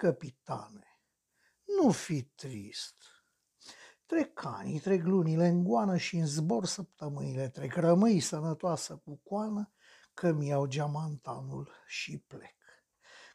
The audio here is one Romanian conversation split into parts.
Capitane, nu fi trist. Trec anii, trec lunile în goană și în zbor săptămânile trec. Rămâi sănătoasă cu coană, că mi iau geamantanul și plec.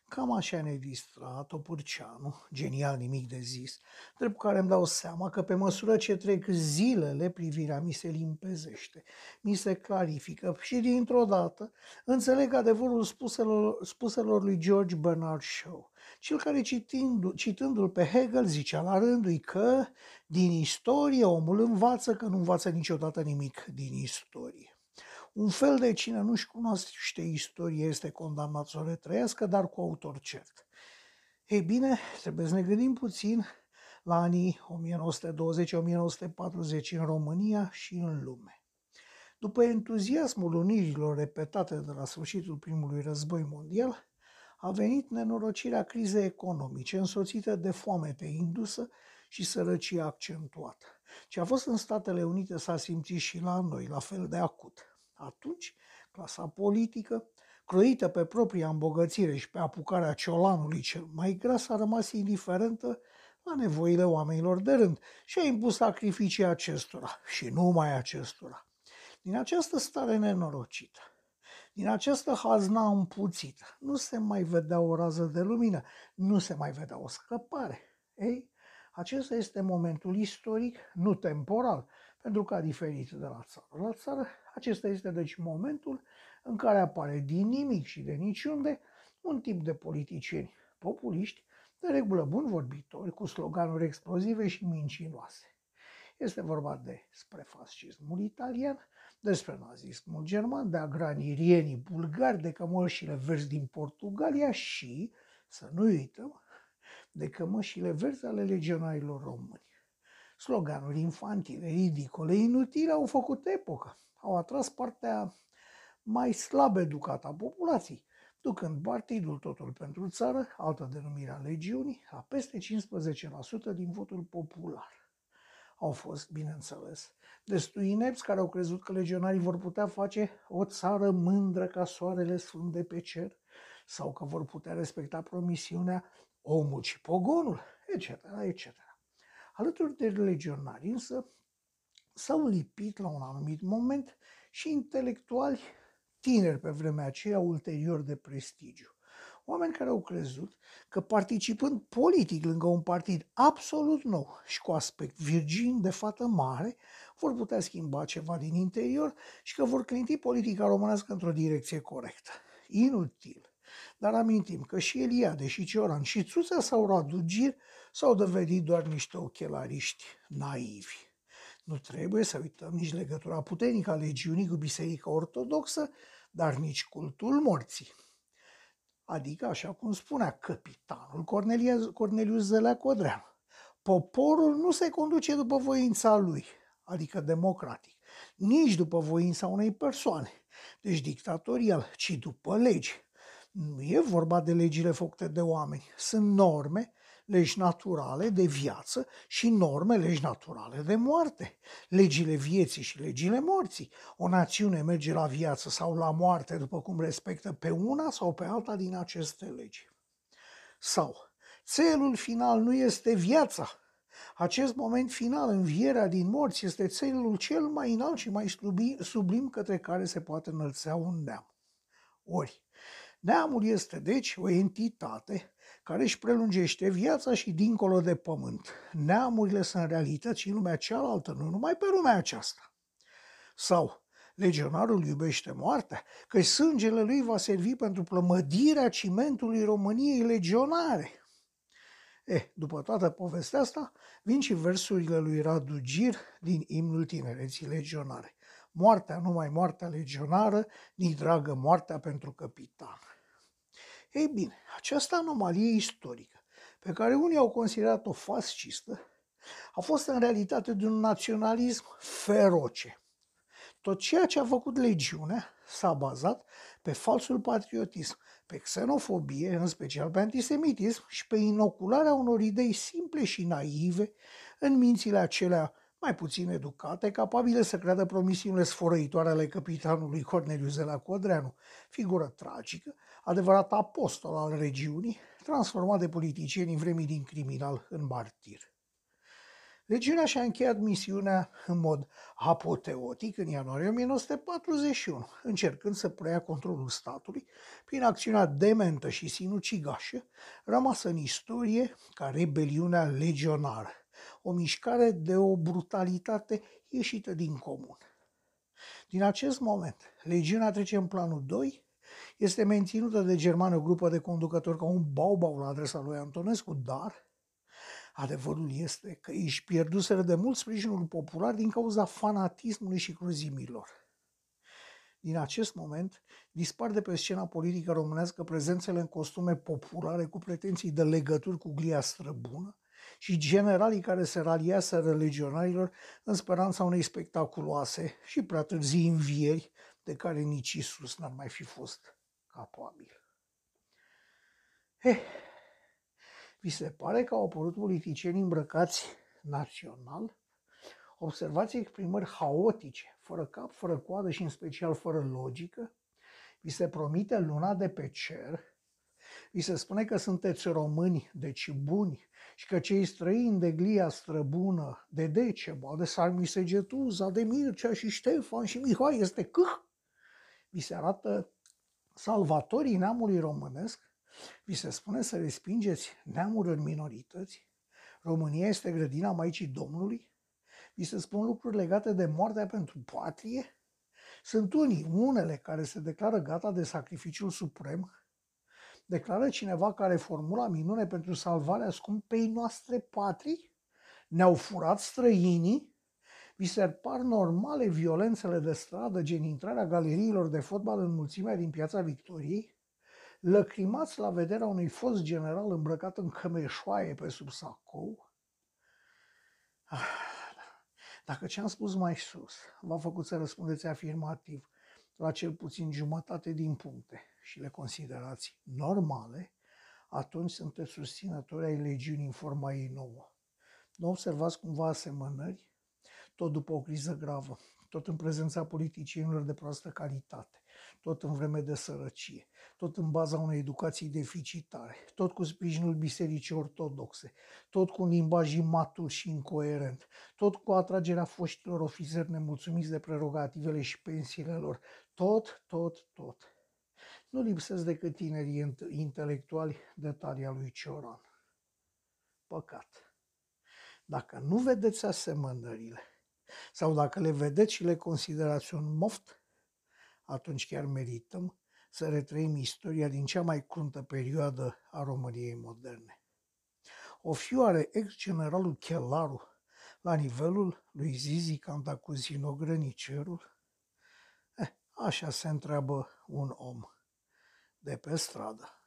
Cam așa ne distra Topurceanu, genial nimic de zis, drept care îmi dau seama că pe măsură ce trec zilele, privirea mi se limpezește, mi se clarifică și dintr-o dată înțeleg adevărul spuselor, spuselor lui George Bernard Shaw, cel care citindu, citându-l pe Hegel zicea la rândul că din istorie omul învață că nu învață niciodată nimic din istorie. Un fel de cine nu-și cunoaște istorie este condamnat să o retrăiască, dar cu autor cert. Ei bine, trebuie să ne gândim puțin la anii 1920-1940 în România și în lume. După entuziasmul unirilor repetate de la sfârșitul primului război mondial, a venit nenorocirea crizei economice, însoțită de foamete indusă și sărăcie accentuată. Ce a fost în Statele Unite s-a simțit și la noi, la fel de acut. Atunci, clasa politică, croită pe propria îmbogățire și pe apucarea ciolanului cel mai gras, a rămas indiferentă la nevoile oamenilor de rând și a impus sacrificii acestora și numai acestora. Din această stare nenorocită, din această hazna împuțită, nu se mai vedea o rază de lumină, nu se mai vedea o scăpare. Ei, acesta este momentul istoric, nu temporal, pentru că a diferit de la țară la țară, acesta este deci momentul în care apare din nimic și de niciunde un tip de politicieni populiști, de regulă bun vorbitori, cu sloganuri explozive și mincinoase. Este vorba despre fascismul italian, despre nazismul german, de agranirienii bulgari, de cămășile verzi din Portugalia și, să nu uităm, de cămășile verzi ale legionarilor români. Sloganuri infantile, ridicole, inutile au făcut epocă, au atras partea mai slab educată a populației, ducând partidul Totul pentru țară, altă denumire a legiunii, la peste 15% din votul popular. Au fost, bineînțeles, destui inepți care au crezut că legionarii vor putea face o țară mândră ca soarele sfânt de pe cer, sau că vor putea respecta promisiunea omul și pogonul, etc., etc. Alături de legionari însă s-au lipit la un anumit moment și intelectuali tineri pe vremea aceea, ulterior de prestigiu. Oameni care au crezut că participând politic lângă un partid absolut nou și cu aspect virgin de fată mare, vor putea schimba ceva din interior și că vor clinti politica românească într-o direcție corectă. Inutil. Dar amintim că și Eliade, și Cioran, și Țuțea sau Radu Gir s-au dovedit doar niște ochelariști naivi. Nu trebuie să uităm nici legătura puternică a legiunii cu Biserica Ortodoxă, dar nici cultul morții. Adică, așa cum spunea capitanul Cornelius Zelea Codreanu, poporul nu se conduce după voința lui, adică democratic, nici după voința unei persoane, deci dictatorial, ci după legi. Nu e vorba de legile făcute de oameni, sunt norme legi naturale de viață și norme, legi naturale de moarte, legile vieții și legile morții. O națiune merge la viață sau la moarte după cum respectă pe una sau pe alta din aceste legi. Sau, țelul final nu este viața. Acest moment final, învierea din morți, este țelul cel mai înalt și mai sublim către care se poate înălțea un neam. Ori, neamul este deci o entitate care își prelungește viața și dincolo de pământ. Neamurile sunt realități în lumea cealaltă, nu numai pe lumea aceasta. Sau, legionarul iubește moartea, că sângele lui va servi pentru plămădirea cimentului României legionare. Eh, după toată povestea asta, vin și versurile lui Radu Gir din imnul tinereții legionare. Moartea, numai moartea legionară, ni dragă moartea pentru capitan. Ei bine, această anomalie istorică, pe care unii au considerat-o fascistă, a fost în realitate de un naționalism feroce. Tot ceea ce a făcut legiunea s-a bazat pe falsul patriotism, pe xenofobie, în special pe antisemitism și pe inocularea unor idei simple și naive în mințile acelea mai puțin educate, capabile să creadă promisiunile sfărăitoare ale capitanului Corneliu Zela Codreanu, figură tragică, adevărat apostol al regiunii, transformat de politicieni în vremii din criminal în martir. Legiunea și-a încheiat misiunea în mod apoteotic în ianuarie 1941, încercând să preia controlul statului prin acțiunea dementă și sinucigașă, rămasă în istorie ca rebeliunea legionară, o mișcare de o brutalitate ieșită din comun. Din acest moment, legiunea trece în planul 2, este menținută de germani o grupă de conducători ca un baubau la adresa lui Antonescu, dar Adevărul este că își pierduseră de mult sprijinul popular din cauza fanatismului și cruzimilor. Din acest moment, dispar de pe scena politică românească prezențele în costume populare cu pretenții de legături cu glia străbună și generalii care se raliaseră legionarilor în speranța unei spectaculoase și prea târzii învieri de care nici Isus n-ar mai fi fost capabil. Eh, vi se pare că au apărut politicieni îmbrăcați național? Observați exprimări haotice, fără cap, fără coadă și în special fără logică? Vi se promite luna de pe cer? Vi se spune că sunteți români, deci buni, și că cei străini de glia străbună, de Deceba, de Sarmisegetuza, de Mircea și Ștefan și Mihai este câh? Vi se arată salvatorii neamului românesc vi se spune să respingeți neamuri în minorități? România este grădina Maicii Domnului? Vi se spun lucruri legate de moartea pentru patrie? Sunt unii, unele, care se declară gata de sacrificiul suprem? Declară cineva care formula minune pentru salvarea scumpei noastre patrii? Ne-au furat străinii? Vi se par normale violențele de stradă, gen intrarea galeriilor de fotbal în mulțimea din piața Victoriei? lăcrimați la vederea unui fost general îmbrăcat în cămeșoaie pe sub sacou? Ah, dacă ce am spus mai sus v-a făcut să răspundeți afirmativ la cel puțin jumătate din puncte și le considerați normale, atunci sunteți susținători ai legiunii în forma ei nouă. Nu observați cumva asemănări? Tot după o criză gravă, tot în prezența politicienilor de proastă calitate, tot în vreme de sărăcie, tot în baza unei educații deficitare, tot cu sprijinul bisericii ortodoxe, tot cu un limbaj imatur și incoerent, tot cu atragerea foștilor ofițeri nemulțumiți de prerogativele și pensiile lor, tot, tot, tot. Nu lipsesc decât tinerii intelectuali de talia lui Cioran. Păcat. Dacă nu vedeți asemănările, sau dacă le vedeți și le considerați un moft, atunci chiar merităm să retrăim istoria din cea mai cruntă perioadă a României moderne. O fioare ex-generalul Chelaru la nivelul lui Zizi Cantacuzino Grănicerul? Eh, așa se întreabă un om de pe stradă.